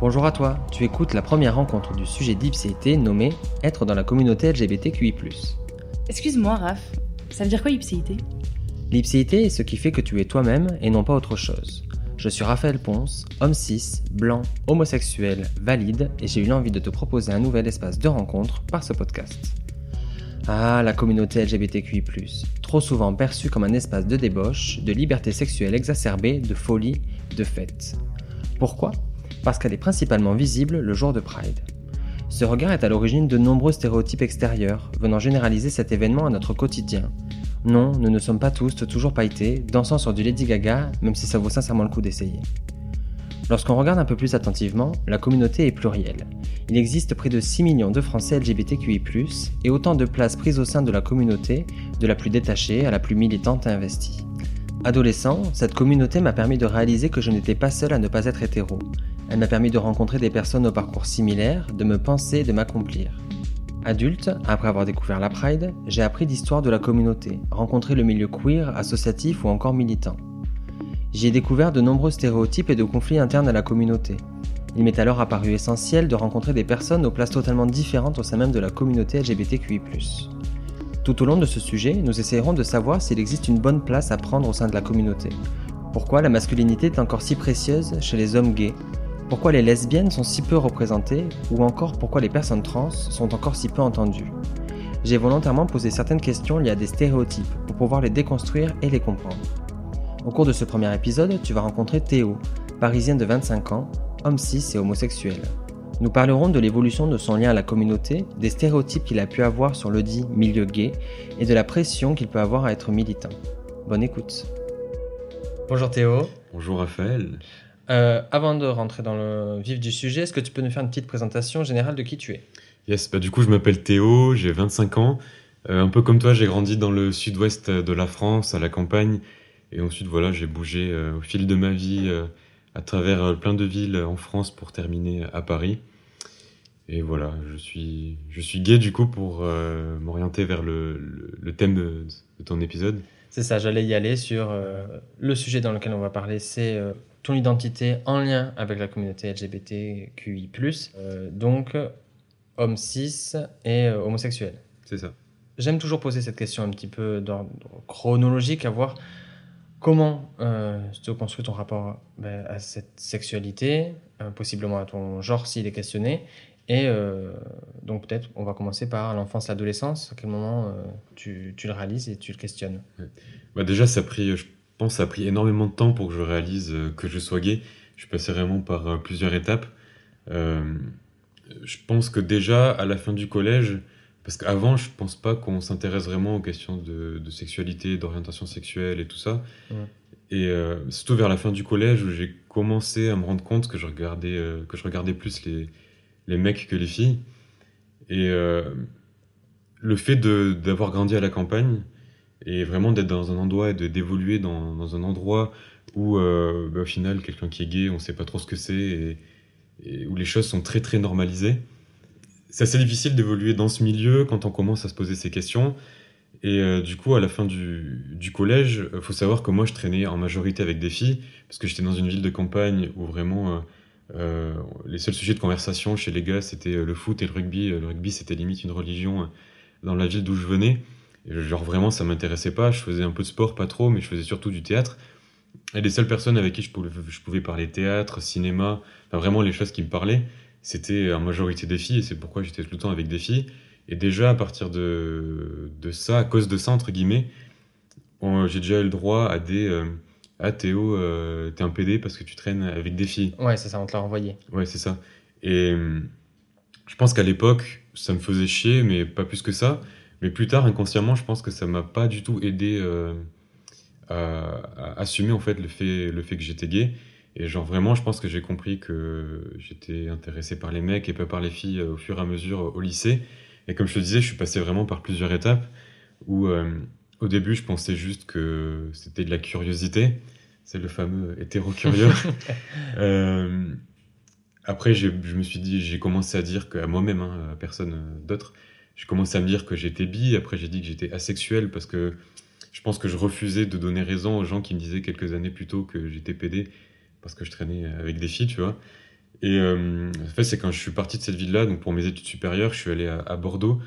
Bonjour à toi, tu écoutes la première rencontre du sujet d'Ipséité nommé Être dans la communauté LGBTQI. Excuse-moi, Raph, ça veut dire quoi ipséité L'ipséité est ce qui fait que tu es toi-même et non pas autre chose. Je suis Raphaël Ponce, homme cis, blanc, homosexuel, valide, et j'ai eu l'envie de te proposer un nouvel espace de rencontre par ce podcast. Ah, la communauté LGBTQI, trop souvent perçue comme un espace de débauche, de liberté sexuelle exacerbée, de folie, de fête. Pourquoi? Parce qu'elle est principalement visible le jour de Pride. Ce regard est à l'origine de nombreux stéréotypes extérieurs, venant généraliser cet événement à notre quotidien. Non, nous ne sommes pas tous toujours pailletés, dansant sur du Lady Gaga, même si ça vaut sincèrement le coup d'essayer. Lorsqu'on regarde un peu plus attentivement, la communauté est plurielle. Il existe près de 6 millions de Français LGBTQI, et autant de places prises au sein de la communauté, de la plus détachée à la plus militante et investie. Adolescent, cette communauté m'a permis de réaliser que je n'étais pas seul à ne pas être hétéro. Elle m'a permis de rencontrer des personnes au parcours similaire, de me penser et de m'accomplir. Adulte, après avoir découvert la Pride, j'ai appris l'histoire de la communauté, rencontré le milieu queer, associatif ou encore militant. J'y ai découvert de nombreux stéréotypes et de conflits internes à la communauté. Il m'est alors apparu essentiel de rencontrer des personnes aux places totalement différentes au sein même de la communauté LGBTQI. Tout au long de ce sujet, nous essayerons de savoir s'il existe une bonne place à prendre au sein de la communauté. Pourquoi la masculinité est encore si précieuse chez les hommes gays? Pourquoi les lesbiennes sont si peu représentées Ou encore pourquoi les personnes trans sont encore si peu entendues? J'ai volontairement posé certaines questions liées à des stéréotypes pour pouvoir les déconstruire et les comprendre. Au cours de ce premier épisode, tu vas rencontrer Théo, parisien de 25 ans, homme cis et homosexuel. Nous parlerons de l'évolution de son lien à la communauté, des stéréotypes qu'il a pu avoir sur le dit milieu gay et de la pression qu'il peut avoir à être militant. Bonne écoute. Bonjour Théo. Bonjour Raphaël. Euh, avant de rentrer dans le vif du sujet, est-ce que tu peux nous faire une petite présentation générale de qui tu es? Yes, bah du coup je m'appelle Théo, j'ai 25 ans. Euh, un peu comme toi, j'ai grandi dans le sud-ouest de la France, à la campagne, et ensuite, voilà, j'ai bougé euh, au fil de ma vie à travers plein de villes en France pour terminer à Paris. Et voilà, je suis, je suis gay du coup pour m'orienter vers le, le, thème de, ton épisode. C'est ça, j'allais y aller sur le sujet dans lequel on va parler, c'est ton identité en lien avec la communauté LGBTQI+, donc homme cis et homosexuel. C'est ça. J'aime toujours poser cette question un petit peu d'ordre chronologique, à voir Comment euh, se construit ton rapport ben, à cette sexualité, euh, possiblement à ton genre s'il est questionné Et euh, donc peut-être on va commencer par l'enfance, l'adolescence. À quel moment tu, tu, le réalises et tu le questionnes? Bah Déjà, ça a pris, je pense, ça a pris énormément de temps pour que je réalise que je sois gay. Je suis passé vraiment par plusieurs étapes. je pense que déjà à la fin du collège, parce qu'avant, je pense pas qu'on s'intéresse vraiment aux questions de, sexualité, d'orientation sexuelle et tout ça. Et euh, surtout vers la fin du collège où j'ai commencé à me rendre compte que je regardais, euh, que je regardais plus les, les mecs que les filles. Et euh, le fait d'avoir grandi à la campagne et vraiment d'être dans un endroit et d'évoluer dans, dans, un endroit où bah, au final quelqu'un qui est gay, on sait pas trop ce que c'est et, où les choses sont très très normalisées c'est assez difficile d'évoluer dans ce milieu quand on commence à se poser ces questions. Et euh, du coup, à la fin du, du collège, euh, faut savoir que moi, je traînais en majorité avec des filles, parce que j'étais dans une ville de campagne où vraiment euh, les seuls sujets de conversation chez les gars, c'était le foot et le rugby. Le rugby, c'était limite une religion dans la ville d'où je venais. Genre vraiment, ça m'intéressait pas. Je faisais un peu de sport, pas trop, mais je faisais surtout du théâtre. Et les seules personnes avec qui je pouvais, je pouvais parler théâtre, cinéma, enfin vraiment les choses qui me parlaient, c'était en majorité des filles, et c'est pourquoi j'étais tout le temps avec des filles. Et déjà, à partir de, de ça, à cause de ça, entre guillemets, j'ai déjà eu le droit à des... Euh, ah Théo, euh, t'es un PD parce que tu traînes avec des filles. Ouais, c'est ça, on te l'a renvoyé. Ouais, c'est ça. Et euh, je pense qu'à l'époque, ça me faisait chier, mais pas plus que ça. Mais plus tard, inconsciemment, je pense que ça m'a pas du tout aidé à, à, assumer en fait le fait, le fait que j'étais gay. Et genre vraiment, je pense que j'ai compris que j'étais intéressé par les mecs et pas par les filles euh, au fur et à mesure euh, au lycée. Et comme je te disais, je suis passé vraiment par plusieurs étapes où euh, au début, je pensais juste que c'était de la curiosité. C'est le fameux hétéro-curieux. euh, après, je me suis dit, j'ai commencé à dire que, à moi-même, hein, à personne d'autre, j'ai commencé à me dire que j'étais bi. Après, j'ai dit que j'étais asexuel parce que je pense que je refusais de donner raison aux gens qui me disaient quelques années plus tôt que j'étais pédé parce que je traînais avec des filles, tu vois. Et euh, en fait, c'est quand je suis parti de cette ville-là, donc pour mes études supérieures, je suis allé à, Bordeaux,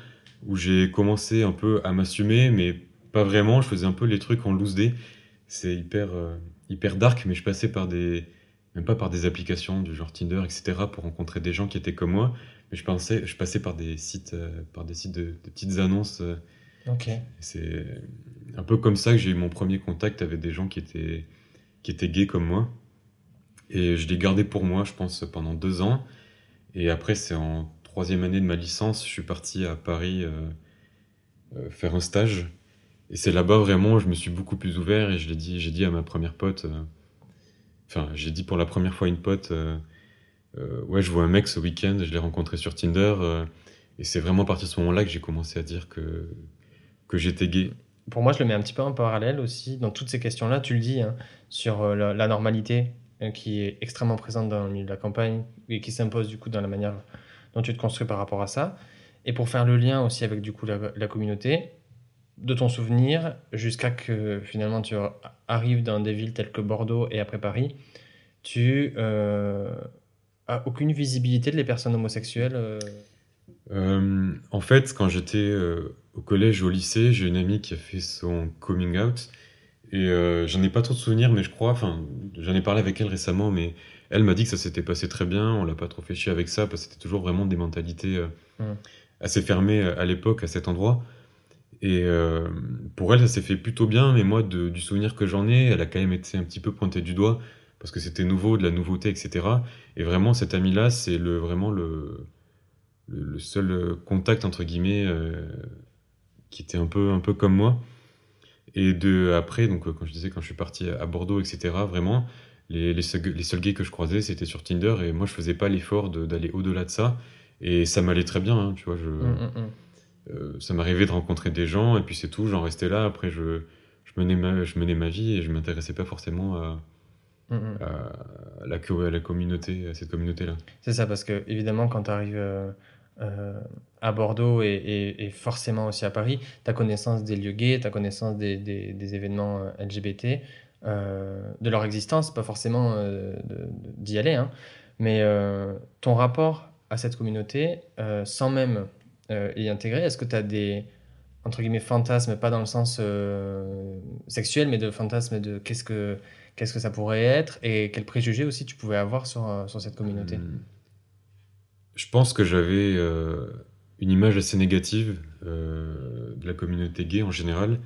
où j'ai commencé un peu à m'assumer, mais pas vraiment. Je faisais un peu les trucs en loose day. C'est hyper, euh, hyper dark, mais je passais par des, même pas par des applications du genre Tinder, etc., pour rencontrer des gens qui étaient comme moi. Mais je, pensais, je passais par des sites, euh, par des sites de, petites annonces. ok. C'est un peu comme ça que j'ai eu mon premier contact avec des gens qui étaient, qui étaient gays comme moi. Et je l'ai gardé pour moi, je pense, pendant deux ans. Et après, c'est en troisième année de ma licence, je suis parti à Paris euh, euh, faire un stage. Et c'est là-bas vraiment, je me suis beaucoup plus ouvert et je l'ai dit, j'ai dit à ma première pote, euh, enfin, j'ai dit pour la première fois à une pote, ouais, je vois un mec ce week-end, je l'ai rencontré sur Tinder. et c'est vraiment à partir de ce moment-là que j'ai commencé à dire que, que j'étais gay. Pour moi, je le mets un petit peu en parallèle aussi. Dans toutes ces questions-là, tu le dis, hein, sur la normalité euh, qui est extrêmement présente dans le milieu de la campagne et qui s'impose du coup dans la manière dont tu te construis par rapport à ça. Et pour faire le lien aussi avec du coup la, communauté, de ton souvenir jusqu'à que finalement tu arrives dans des villes telles que Bordeaux et après Paris, tu euh, as aucune visibilité de les personnes homosexuelles euh? En fait, quand j'étais au collège, au lycée, j'ai une amie qui a fait son coming out et euh, j'en ai pas trop de souvenirs, mais je crois, enfin, j'en ai parlé avec elle récemment, mais elle m'a dit que ça s'était passé très bien, on l'a pas trop fait chier avec ça, parce que c'était toujours vraiment des mentalités euh, mm. assez fermées euh, à l'époque, à cet endroit. Et pour elle, ça s'est fait plutôt bien, mais moi, du souvenir que j'en ai, elle a quand même été un petit peu pointée du doigt, parce que c'était nouveau, de la nouveauté, etc. Et vraiment, cette amie-là, c'est le, vraiment le, le, seul contact, entre guillemets, qui était un peu, un peu comme moi. Et de, après, donc, quand je disais, quand je suis parti à Bordeaux, etc., vraiment, les, les, seuls, les gays que je croisais, c'était sur Tinder. Et moi, je faisais pas l'effort d'aller au-delà de ça. Et ça m'allait très bien, hein, tu vois. Mmh, mmh, mmh. Euh, ça m'arrivait de rencontrer des gens, et puis c'est tout, j'en restais là. Après, je, je, menais, ma, je menais ma vie et je m'intéressais pas forcément à, à, la, à la communauté, à cette communauté-là. C'est ça, parce que évidemment, quand tu arrives. Euh, euh, à Bordeaux et, forcément aussi à Paris, ta connaissance des lieux gays, ta connaissance des, des, événements euh, LGBT, de leur existence, pas forcément d'y aller, hein, mais ton rapport à cette communauté, sans même y intégrer, est-ce que tu as des entre guillemets fantasmes, pas dans le sens sexuel, mais de fantasmes de qu'est-ce que qu'est-ce que ça pourrait être et quels préjugés aussi tu pouvais avoir sur, sur cette communauté? Je pense que j'avais euh, une image assez négative euh, de la communauté gay en général.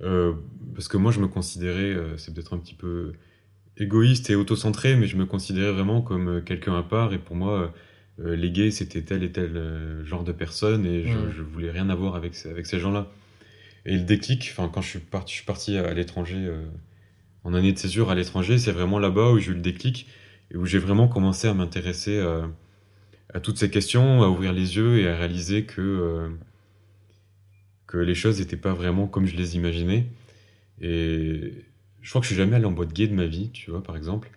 Euh, parce que moi, je me considérais, c'est peut-être un petit peu égoïste et autocentré, mais je me considérais vraiment comme quelqu'un à part. Et pour moi, les gays, c'était tel et tel genre de personne et je, ne mmh. voulais rien avoir avec, avec ces gens-là. Et le déclic, quand je suis parti, je suis parti à l'étranger, en année de césure à l'étranger, c'est vraiment là-bas où j'ai eu le déclic et où j'ai vraiment commencé à m'intéresser à à toutes ces questions, à ouvrir les yeux et à réaliser que, euh, que les choses n'étaient pas vraiment comme je les imaginais. Et je crois que je suis jamais allé en boîte gay de ma vie, tu vois, par exemple.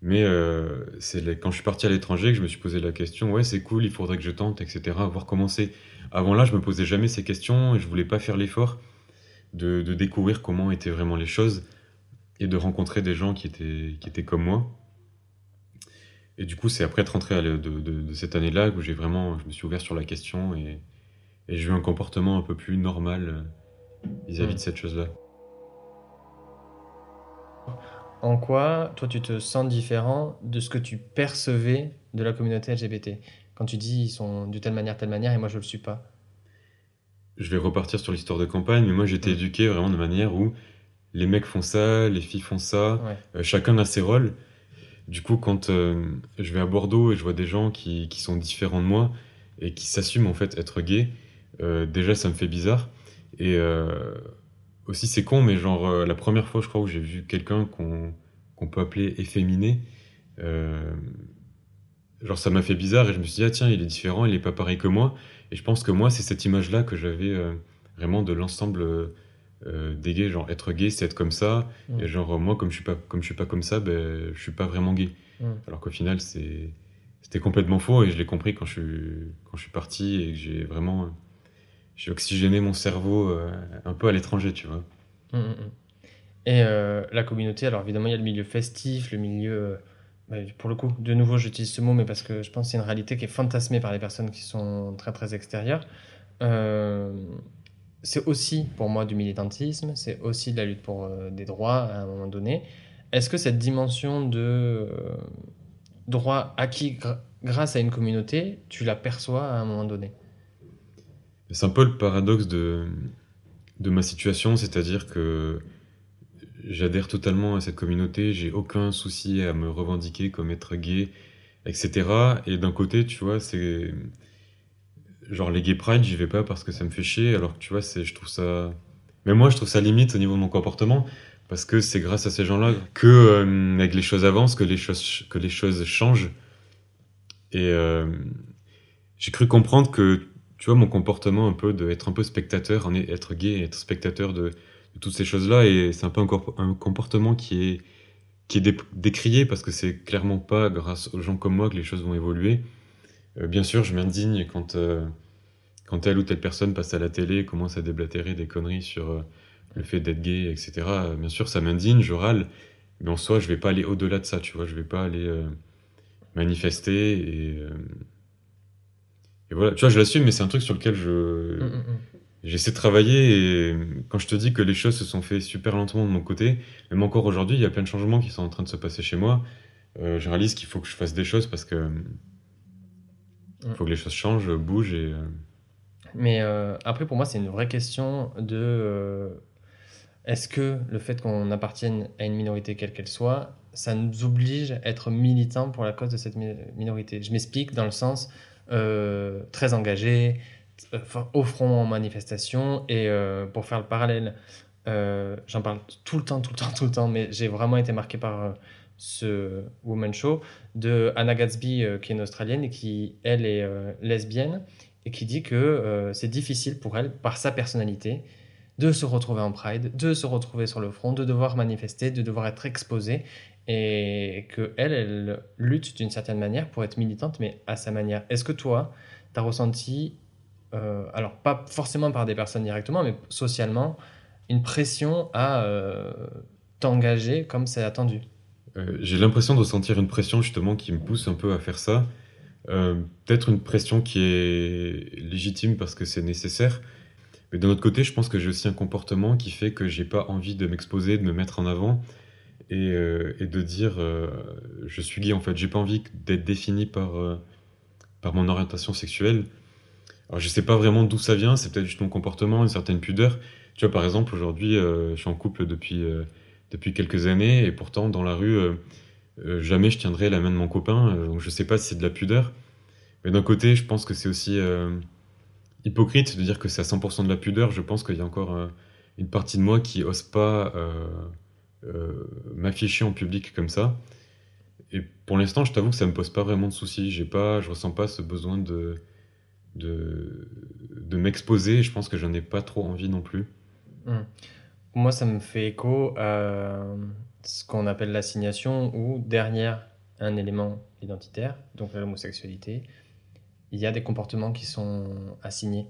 Mais euh, c'est quand je suis parti à l'étranger que je me suis posé la question, ouais, c'est cool, il faudrait que je tente, etc., voir comment c'est. Avant là, je me posais jamais ces questions et je voulais pas faire l'effort de, de, découvrir comment étaient vraiment les choses et de rencontrer des gens qui étaient, qui étaient comme moi. Et du coup, c'est après être rentré de, de, cette année-là que j'ai vraiment, je me suis ouvert sur la question et, j'ai eu un comportement un peu plus normal euh, vis-à-vis de hmm. cette chose-là. En quoi, toi, tu te sens différent de ce que tu percevais de la communauté LGBT Quand tu dis ils sont de telle manière, telle manière, et moi je le suis pas. Je vais repartir sur l'histoire de campagne, mais moi j'étais hmm. éduqué vraiment de manière où les mecs font ça, les filles font ça, euh, chacun a ses rôles. Du coup, quand euh, je vais à Bordeaux et je vois des gens qui, qui sont différents de moi et qui s'assument en fait être gays, euh, déjà ça me fait bizarre. Et aussi c'est con, mais genre la première fois je crois où j'ai vu quelqu'un qu'on qu'on peut appeler efféminé, genre ça m'a fait bizarre et je me suis dit ah tiens il est différent, il est pas pareil que moi. Et je pense que moi c'est cette image là que j'avais vraiment de l'ensemble euh, des gays, genre être gay, c'est être comme ça. Mm. Et genre, moi, comme je suis pas, comme je suis pas comme ça, ben, je suis pas vraiment gay. Mm. Alors qu'au final, c'est, c'était complètement faux et je l'ai compris quand je suis, quand je suis parti et que j'ai vraiment, j'ai oxygéné mon cerveau euh, un peu à l'étranger, tu vois. Mm, et euh, la communauté, alors évidemment, il y a le milieu festif, le milieu bah, pour le coup, de nouveau, j'utilise ce mot, mais parce que je pense que c'est une réalité qui est fantasmée par les personnes qui sont très très extérieures. Euh, c'est aussi pour moi du militantisme, c'est aussi de la lutte pour euh, des droits à un moment donné. Est-ce que cette dimension de euh, droit acquis grâce à une communauté, tu l'aperçois à un moment donné? C'est un peu le paradoxe de, de ma situation, c'est-à-dire que j'adhère totalement à cette communauté, j'ai aucun souci à me revendiquer comme être gay, etc. Et d'un côté, tu vois, c'est. Genre les gay pride, j'y vais pas parce que ça me fait chier, alors que tu vois, je trouve ça. Mais moi, je trouve ça limite au niveau de mon comportement, parce que c'est grâce à ces gens-là que euh, les choses avancent, que les choses, que les choses changent. Et euh, j'ai cru comprendre que, tu vois, mon comportement un peu d'être un peu spectateur, être gay, être spectateur de, toutes ces choses-là. Et c'est un peu un, comportement qui est, qui est décrié parce que c'est clairement pas grâce aux gens comme moi que les choses vont évoluer. Euh, bien sûr, je m'indigne quand, euh, quand telle ou telle personne passe à la télé et commence à déblatérer des conneries sur euh, le fait d'être gay, etc. Bien sûr, ça m'indigne, je râle, mais en soi, je vais pas aller au-delà de ça, tu vois. Je vais pas aller manifester et. Et voilà, tu vois, je l'assume, mais c'est un truc sur lequel je, mm, mm, mm. J'essaie de travailler et quand je te dis que les choses se sont fait super lentement de mon côté, même encore aujourd'hui, il y a plein de changements qui sont en train de se passer chez moi. Euh, je réalise qu'il faut que je fasse des choses parce que il faut que les choses changent, bougent et. Euh, Mais euh, après, pour moi, c'est une vraie question de est-ce que le fait qu'on appartienne à une minorité quelle qu'elle soit, ça nous oblige à être militant pour la cause de cette minorité? Je m'explique dans le sens très engagé, au front en manifestation. Et euh, pour faire le parallèle, euh, j'en parle tout le temps, tout le temps, tout le temps, mais j'ai vraiment été marqué par euh, ce Woman Show de Anna Gatsby, qui est une Australienne et qui, elle, est lesbienne et qui dit que c'est difficile pour elle, par sa personnalité, de se retrouver en Pride, de se retrouver sur le front, de devoir manifester, de devoir être exposée, et que elle, elle lutte d'une certaine manière pour être militante, mais à sa manière. Est-ce que toi, tu as ressenti euh, alors pas forcément par des personnes directement, mais socialement, une pression à euh, t'engager comme c'est attendu? Euh, J'ai l'impression de ressentir une pression justement qui me pousse un peu à faire ça. Peut-être une pression qui est légitime parce que c'est nécessaire. Mais d'un autre côté, je pense que j'ai aussi un comportement qui fait que j'ai pas envie de m'exposer, de me mettre en avant et, et de dire je suis gay en fait. J'ai pas envie d'être défini par, par mon orientation sexuelle. Alors je sais pas vraiment d'où ça vient, c'est peut-être juste mon comportement, une certaine pudeur. Tu vois, par exemple, aujourd'hui, euh, je suis en couple depuis, euh, depuis quelques années et pourtant, dans la rue, euh, jamais je tiendrai la main de mon copain. donc je sais pas si c'est de la pudeur. Mais d'un côté, je pense que c'est aussi hypocrite de dire que c'est à 100% de la pudeur. Je pense qu'il y a encore une partie de moi qui ose pas m'afficher en public comme ça. Et pour l'instant, je t'avoue que ça me pose pas vraiment de soucis. J'ai pas, je ressens pas ce besoin de de, de m'exposer. Je pense que j'en ai pas trop envie non plus. Hmm. Moi, ça me fait écho à ce qu'on appelle l'assignation, où derrière un élément identitaire, donc l'homosexualité, il y a des comportements qui sont assignés.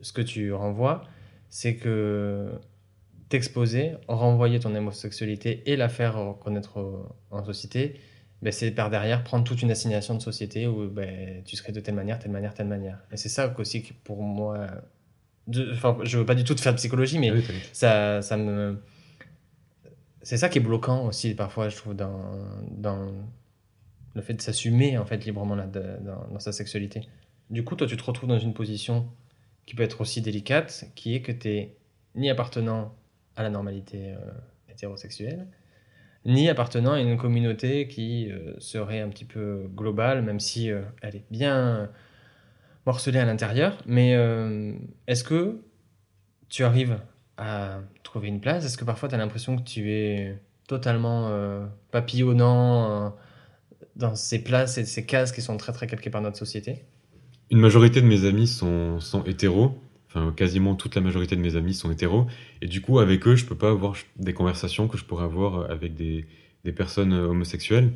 Ce que tu renvoies, c'est que t'exposer, renvoyer ton homosexualité et la faire reconnaître en société, ben, c'est par derrière prendre toute une assignation de société où ben, tu serais de telle manière, telle manière, telle manière. Et c'est ça aussi qui, pour moi. De, je veux pas du tout te faire de psychologie, mais ça, ça me. C'est ça qui est bloquant aussi, parfois, je trouve, dans, dans le fait de s'assumer, en fait, librement là, dans, dans, sa sexualité. Du coup, toi, tu te retrouves dans une position qui peut être aussi délicate, qui est que tu es ni appartenant à la normalité euh, hétérosexuelle, ni appartenant à une communauté qui euh, serait un petit peu globale, même si euh, elle est bien morcelée à l'intérieur. Mais est-ce que tu arrives à trouver une place? Est-ce que parfois tu as l'impression que tu es totalement papillonnant dans ces places et ces cases qui sont très très calquées par notre société? Une majorité de mes amis sont, sont hétéros quasiment toute la majorité de mes amis sont hétéros, et du coup avec eux je peux pas avoir des conversations que je pourrais avoir avec des, personnes euh, homosexuelles.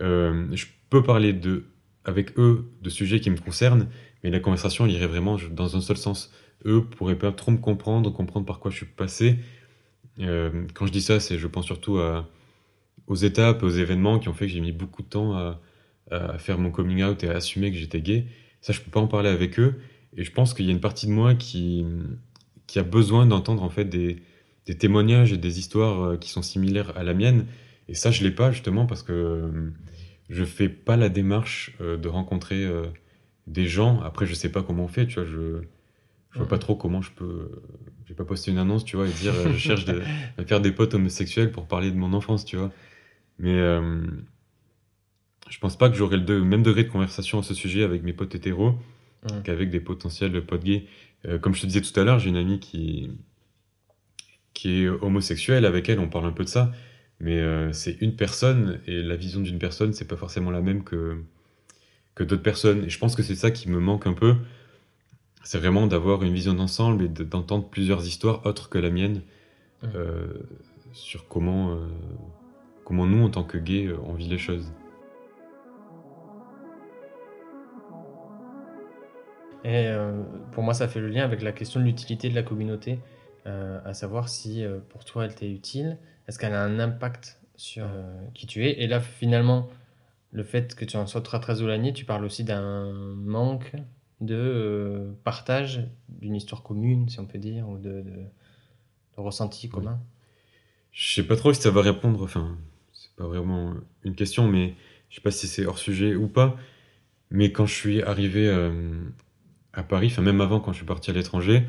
Euh, je peux parler de, avec eux de sujets qui me concernent, mais la conversation irait vraiment dans un seul sens. Eux pourraient pas trop me comprendre, comprendre par quoi je suis passé. Euh, quand je dis ça, c'est je pense surtout aux étapes, aux événements qui ont fait que j'ai mis beaucoup de temps à, à faire mon coming out et à assumer que j'étais gay. Ça, je peux pas en parler avec eux. Et je pense qu'il y a une partie de moi qui, qui a besoin d'entendre en fait des, des témoignages et des histoires euh, qui sont similaires à la mienne. Et ça, je l'ai pas justement parce que euh, je fais pas la démarche euh, de rencontrer des gens. Après, je sais pas comment on fait, tu vois. Je, je vois pas trop comment je peux. Je vais pas poster une annonce, tu vois, et dire je cherche à faire des potes homosexuels pour parler de mon enfance, tu vois. Mais je pense pas que j'aurai le même degré de conversation à ce sujet avec mes potes hétéros qu'avec des potentiels potes gays. comme je te disais tout à l'heure, j'ai une amie qui, qui est homosexuelle, avec elle on parle un peu de ça, mais euh, c'est une personne et la vision d'une personne c'est pas forcément la même que, que d'autres personnes. Et je pense que c'est ça qui me manque un peu, c'est vraiment d'avoir une vision d'ensemble et d'entendre plusieurs histoires autres que la mienne euh, sur comment, euh, comment nous en tant que gays on vit les choses. Et pour moi, ça fait le lien avec la question de l'utilité de la communauté. Euh, à savoir si euh, pour toi elle t'est utile, est-ce qu'elle a un impact sur euh, qui tu es? Et là, finalement, le fait que tu en sois très très éloigné, tu parles aussi d'un manque de partage d'une histoire commune, si on peut dire, ou de, de, ressenti commun. Je sais pas trop si ça va répondre, enfin, c'est pas vraiment une question, mais je sais pas si c'est hors sujet ou pas. Mais quand je suis arrivé à Paris, enfin même avant quand je suis parti à l'étranger,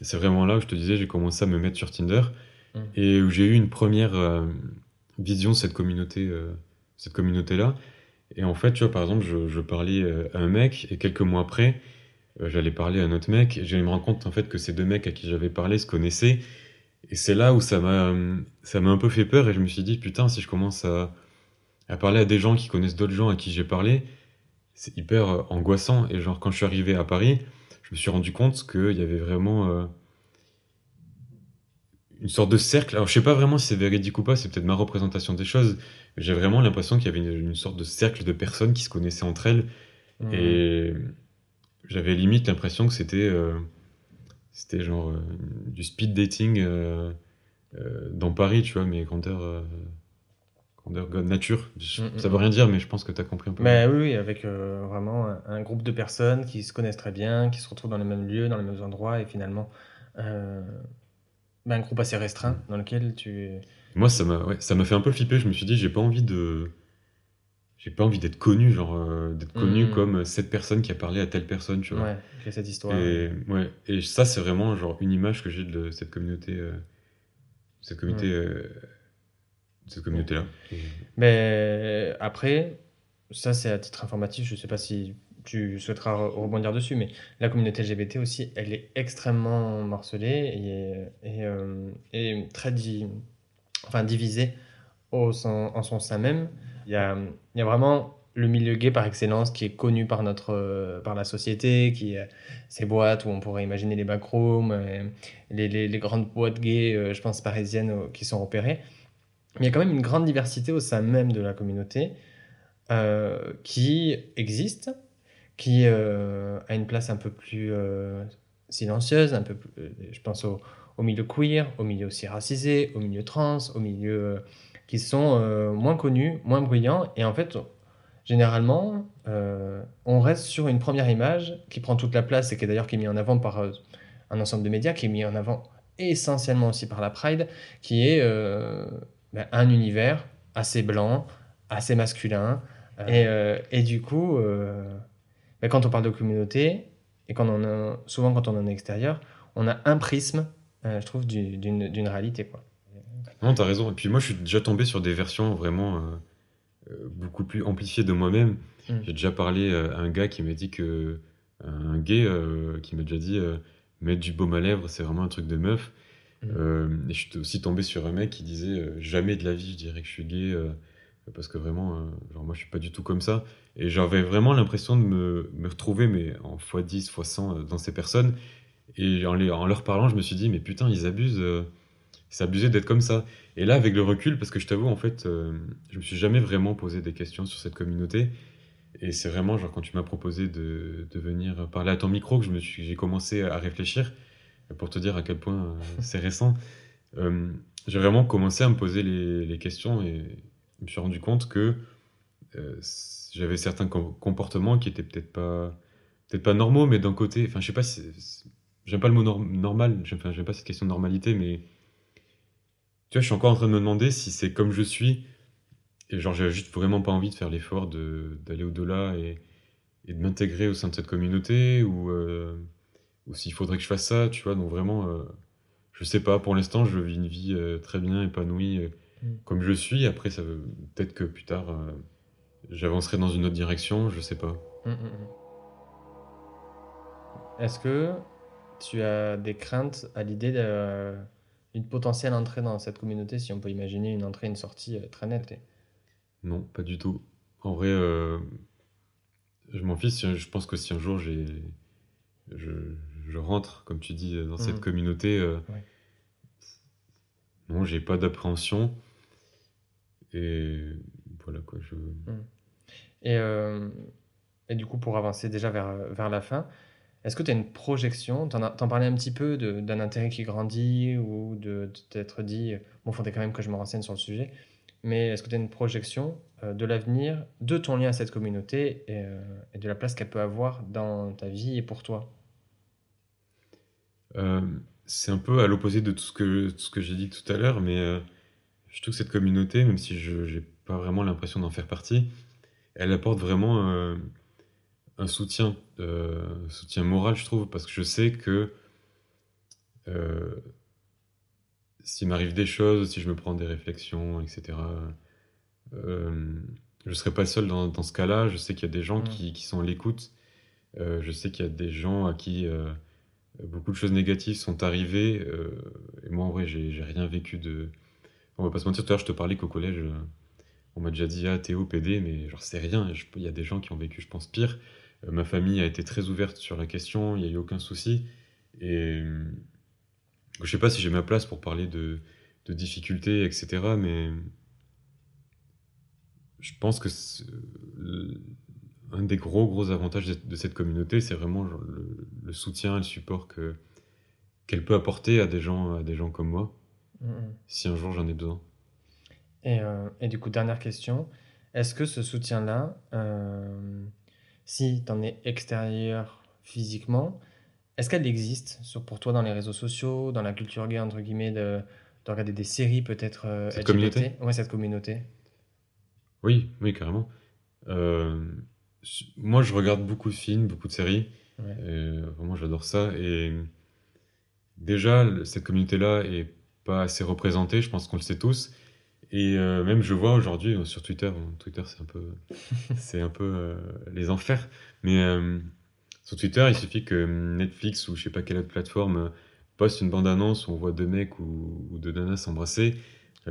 c'est vraiment là où je te disais, j'ai commencé à me mettre sur Tinder mmh. et où j'ai eu une première euh, vision de cette communauté, euh, cette communauté-là. Et en fait, tu vois, par exemple, je, parlais euh, à un mec et quelques mois après, j'allais parler à un autre mec et j'allais me rendre compte en fait que ces deux mecs à qui j'avais parlé se connaissaient. Et c'est là où ça m'a, ça m'a un peu fait peur et je me suis dit, putain, si je commence à, à parler à des gens qui connaissent d'autres gens à qui j'ai parlé, c'est hyper angoissant. Et genre, quand je suis arrivé à Paris, je me suis rendu compte qu'il y avait vraiment euh, une sorte de cercle. Alors, je sais pas vraiment si c'est véridique ou pas, c'est peut-être ma représentation des choses. J'ai vraiment l'impression qu'il y avait une, sorte de cercle de personnes qui se connaissaient entre elles. Mmh. Et j'avais limite l'impression que c'était euh, c'était genre euh, du speed dating dans Paris, tu vois, mais grandeur nature. Mm, mm, ça veut mm. rien dire, mais je pense que tu as compris un peu. Mais oui, avec euh, vraiment un, groupe de personnes qui se connaissent très bien, qui se retrouvent dans les mêmes lieux, dans les mêmes endroits, et finalement, euh, un groupe assez restreint dans lequel tu. Moi, ça m'a ouais, ça fait un peu flipper. Je me suis dit, j'ai pas envie de. J'ai pas envie d'être connu, genre euh, d'être connu comme cette personne qui a parlé à telle personne, tu vois. Ouais, cette histoire. Et, ouais. et ça, c'est vraiment genre une image que j'ai de cette communauté. cette communauté cette communauté-là. Mais après, ça c'est à titre informatif, je ne sais pas si tu souhaiteras rebondir dessus, mais la communauté LGBT aussi, elle est extrêmement morcelée et, et, euh, très enfin, divisée au en son sein même. Il y a, y a vraiment le milieu gay par excellence qui est connu par notre par la société qui ces boîtes où on pourrait imaginer les backrooms les, les, les, grandes boîtes gays euh, je pense parisiennes euh, qui sont repérées il y a quand même une grande diversité au sein même de la communauté euh, qui existe, qui euh, a une place un peu plus euh, silencieuse, un peu plus, je pense au, au, milieu queer, au milieu aussi racisé, au milieu trans, au milieu qui sont moins connus, moins bruyants. Et en fait, généralement, on reste sur une première image qui prend toute la place et qui est d'ailleurs qui est mise en avant par un ensemble de médias, qui est mis en avant essentiellement aussi par la Pride, qui est ben, un univers assez blanc, assez masculin. Euh. Et, euh, et, du coup, euh, ben, quand on parle de communauté, et quand on a, souvent quand on est en extérieur, on a un prisme, je trouve, d'une réalité. Quoi. Non, t'as raison. Et puis moi, je suis déjà tombé sur des versions vraiment beaucoup plus amplifiées de moi-même. Mm. J'ai déjà parlé à un gars qui m'a dit que. Un gay qui m'a déjà dit mettre du baume à lèvres, c'est vraiment un truc de meuf. Euh, et je suis aussi tombé sur un mec qui disait euh, jamais de la vie je dirais que je suis gay euh, parce que vraiment genre moi je suis pas du tout comme ça. Et j'avais vraiment l'impression de me, me, retrouver mais en x10 x100 dans ces personnes. Et en, les, en leur parlant je me suis dit mais putain ils abusent c'est abusé d'être comme ça. Et là avec le recul parce que je t'avoue en fait je me suis jamais vraiment posé des questions sur cette communauté. Et c'est vraiment genre quand tu m'as proposé de, de, venir parler à ton micro que j'ai commencé à réfléchir pour te dire à quel point euh, c'est récent, euh, j'ai vraiment commencé à me poser les, questions et, je me suis rendu compte que euh, j'avais certains comportements qui étaient peut-être pas, peut-être pas normaux, mais d'un côté, enfin, je sais pas si, j'aime pas le mot normal, j'aime pas cette question de normalité, mais tu vois, je suis encore en train de me demander si c'est comme je suis, et genre, j'ai juste vraiment pas envie de faire l'effort d'aller au-delà et, de m'intégrer au sein de cette communauté, ou, ou s'il faudrait que je fasse ça, tu vois, donc vraiment, euh, je sais pas, pour l'instant, je vis une vie très bien, épanouie, mm. comme je suis, après, ça veut peut-être que plus tard j'avancerai dans une autre direction, je sais pas. Hum, hum. Est-ce que tu as des craintes à l'idée d'une potentielle entrée dans cette communauté, si on peut imaginer une entrée une sortie euh, très nette? Non, pas du tout. En vrai, euh, je m'en fiche. Je pense que si un jour j'ai, je, rentre, comme tu dis, dans cette communauté, euh, non, j'ai pas d'appréhension. Et voilà quoi. Je... Et, euh, et du coup, pour avancer déjà vers, vers la fin, est-ce que tu as une projection? Tu en, parlais un petit peu d'un intérêt qui grandit ou de, t'être dit, bon, il faudrait quand même que je me renseigne sur le sujet. Mais est-ce que tu as une projection euh, de l'avenir, de ton lien à cette communauté et, euh, et de la place qu'elle peut avoir dans ta vie et pour toi? C'est un peu à l'opposé de tout ce que, tout ce que j'ai dit tout à l'heure, mais je trouve que cette communauté, même si je n'ai pas vraiment l'impression d'en faire partie, elle apporte vraiment euh, un soutien, euh, soutien moral, je trouve, parce que je sais que euh, s'il m'arrive des choses, si je me prends des réflexions, etc., je ne serai pas seul dans, dans ce cas-là. Je sais qu'il y a des gens qui, qui, sont à l'écoute. je sais qu'il y a des gens à qui beaucoup de choses négatives sont arrivées. et moi, en vrai, j'ai rien vécu de. On va pas se mentir, tout à l'heure, je te parlais qu'au collège, on m'a déjà dit, ah, Théo, PD, mais genre, c'est rien. Il y a des gens qui ont vécu, je pense, pire. Euh, ma famille a été très ouverte sur la question, il n'y a eu aucun souci. Et je sais pas si j'ai ma place pour parler de, difficultés, etc. Mais je pense que un des gros, gros avantages de, cette communauté, c'est vraiment le, soutien, le support que qu'elle peut apporter à des gens, à des gens comme moi, mmh, mmh. si un jour j'en ai besoin. Euh, et, du coup, dernière question. Est-ce que ce soutien-là, euh, si tu en es extérieur physiquement, est-ce qu'elle existe sur, pour toi dans les réseaux sociaux, dans la culture gay, entre guillemets, de, de regarder des séries peut-être euh, Cette communauté? Ouais, cette communauté. Oui, oui, carrément. Moi, je regarde beaucoup de films, beaucoup de séries. vraiment, j'adore ça. Et déjà, cette communauté-là est pas assez représentée, je pense qu'on le sait tous. Et euh, même je vois aujourd'hui euh, sur Twitter, Twitter c'est un peu, c'est un peu euh, les enfers, mais sur Twitter il suffit que Netflix ou je sais pas quelle autre plateforme poste une bande-annonce où on voit deux mecs ou, deux nanas s'embrasser,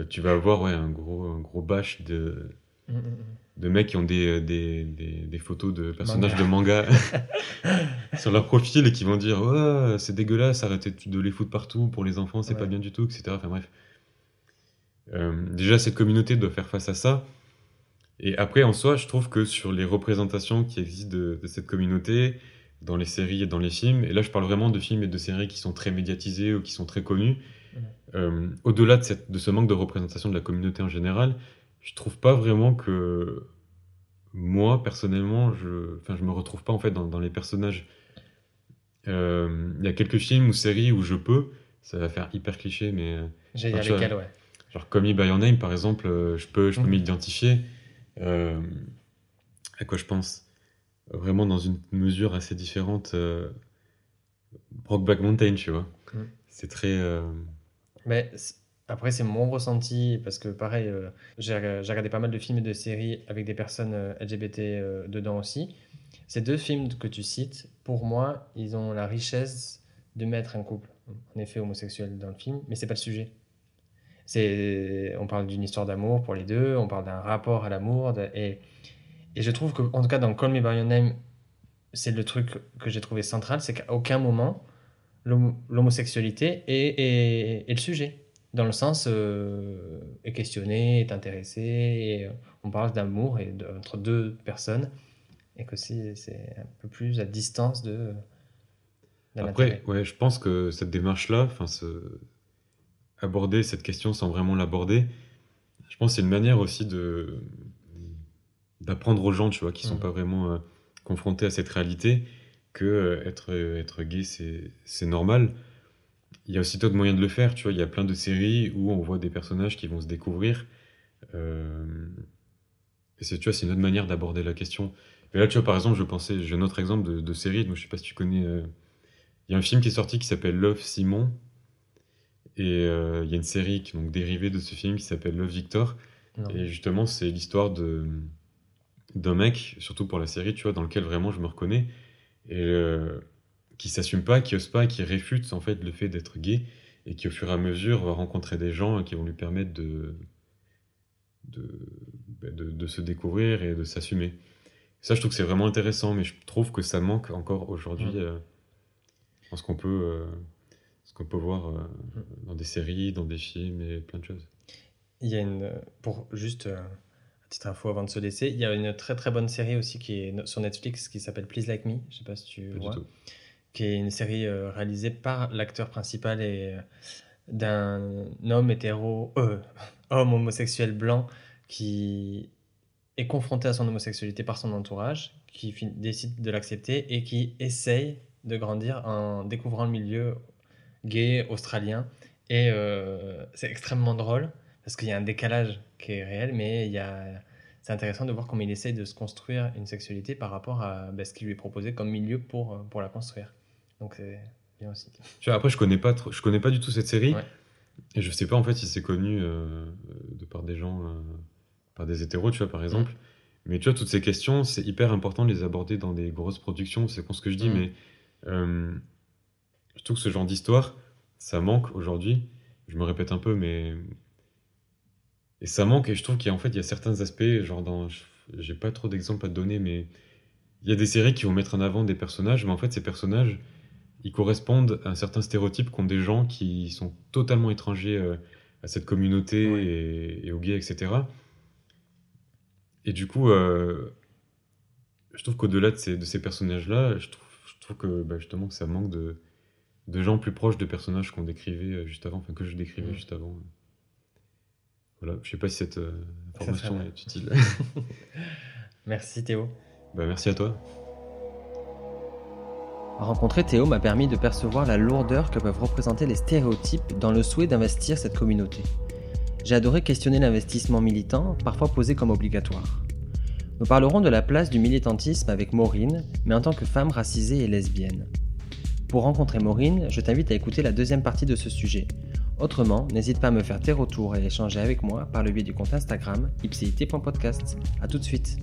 tu vas avoir ouais, un, gros, un gros bâche de, mm, mm, mm. De mecs qui ont des, des, des, photos de personnages de manga sur leur profil et qui vont dire c'est dégueulasse, arrêtez de les foutre partout pour les enfants, c'est pas bien du tout, etc. Enfin bref. Euh, déjà, cette communauté doit faire face à ça. Et après, en soi, je trouve que sur les représentations qui existent de, cette communauté, dans les séries et dans les films, et là je parle vraiment de films et de séries qui sont très médiatisés ou qui sont très connus, euh, au-delà de, de, ce manque de représentation de la communauté en général, je trouve pas vraiment que moi, personnellement, je, enfin, je me retrouve pas en fait dans, les personnages. Euh, il y a quelques films ou séries où je peux, ça va faire hyper cliché, mais. J'ai dit lesquels, ouais. Genre Call Me By Your Name, par exemple, euh, je peux, je peux mhm. m'identifier. Euh, à quoi je pense Vraiment dans une mesure assez différente. Euh, Brokeback Mountain, tu vois. Mhm. C'est très... Mais après, c'est mon ressenti, parce que pareil, j'ai regardé pas mal de films et de séries avec des personnes LGBT dedans aussi. Ces deux films que tu cites, pour moi, ils ont la richesse de mettre un couple, en effet homosexuel dans le film, mais c'est pas le sujet. On parle d'une histoire d'amour pour les deux, on parle d'un rapport à l'amour, et, et je trouve que, en tout cas, dans Call Me By Your Name, c'est le truc que j'ai trouvé central, c'est qu'à aucun moment l'homosexualité est, est, le sujet. Dans le sens, euh, est questionné, est intéressé, et on parle d'amour et entre deux personnes, et que c'est un peu plus à distance de. Après, ouais, je pense que cette démarche-là, enfin, ce, aborder cette question sans vraiment l'aborder, Je pense que c'est une manière aussi de d'apprendre aux gens, tu vois, qui sont Mm. pas vraiment euh, confrontés à cette réalité, que euh, être, être gay, c'est c'est normal. Il y a aussi d'autres moyens de le faire, tu vois. Il y a plein de séries où on voit des personnages qui vont se découvrir. euh, et c'est, tu vois, c'est une autre manière d'aborder la question. Et là, tu vois, par exemple, je pensais, j'ai un autre exemple de, de série, donc je sais pas si tu connais. euh, il y a un film qui est sorti qui s'appelle Love Simon. Et euh, il y a une série qui est donc dérivée de ce film qui s'appelle Love Victor. Non. Et justement, c'est l'histoire de d'un mec, surtout pour la série, tu vois, dans lequel vraiment je me reconnais, et qui s'assume pas, qui ose pas, qui réfute en fait le fait d'être gay, et qui au fur et à mesure va rencontrer des gens qui vont lui permettre de de, bah, de, de se découvrir et de s'assumer. Ça, je trouve que c'est vraiment intéressant, mais je trouve que ça manque encore aujourd'hui Mm. euh, dans ce qu'on peut, euh, ce qu'on peut voir euh, dans des séries, dans des films et plein de choses. Il y a une. Pour juste. euh, à titre info avant de se laisser, il y a une très très bonne série aussi qui est sur Netflix qui s'appelle Please Like Me. Je sais pas si tu Pas du vois. tout. Qui est une série euh, réalisée par l'acteur principal et euh, d'un homme hétéro, euh, homme homosexuel blanc qui est confronté à son homosexualité par son entourage, qui décide de l'accepter et qui essaye de grandir en découvrant le milieu gay australien. Et c'est extrêmement drôle parce qu'il y a un décalage qui est réel, mais il y a... c'est intéressant de voir comment il essaye de se construire une sexualité par rapport à ben, ce qui lui est proposé comme milieu pour, pour la construire. Donc c'est bien aussi. Tu vois, après, je connais pas trop, je connais pas du tout cette série. Ouais. Et je sais pas en fait si c'est connu euh, de par des gens, euh, par des hétéros, tu vois, par exemple. Mm. Mais tu vois, toutes ces questions, c'est hyper important de les aborder dans des grosses productions. C'est con ce que je dis, Mm. mais euh, je trouve que ce genre d'histoire, ça manque aujourd'hui. Je me répète un peu, mais. Et ça manque, et je trouve qu'il y a en fait, il y a certains aspects, genre dans. J'ai pas trop d'exemples à te donner, mais il y a des séries qui vont mettre en avant des personnages, mais en fait, ces personnages, ils correspondent à un certain stéréotype qu'ont des gens qui sont totalement étrangers euh, à cette communauté Ouais. et, et aux gays, etc. Et du coup, euh, je trouve qu'au-delà de ces, de ces personnages-là, je trouve, je trouve que bah, justement que ça manque de, de gens plus proches de personnages qu'on décrivait euh, juste avant, enfin que je décrivais juste avant. Voilà, je sais pas si cette euh, information est utile. Merci Théo. bah, merci à toi. Rencontrer Théo m'a permis de percevoir la lourdeur que peuvent représenter les stéréotypes dans le souhait d'investir cette communauté. J'ai adoré questionner l'investissement militant, parfois posé comme obligatoire. Nous parlerons de la place du militantisme avec Maureen, mais en tant que femme racisée et lesbienne. Pour rencontrer Maureen, je t'invite à écouter la deuxième partie de ce sujet. Autrement, n'hésite pas à me faire tes retours et échanger avec moi par le biais du compte Instagram ipcit.podcast. A tout de suite.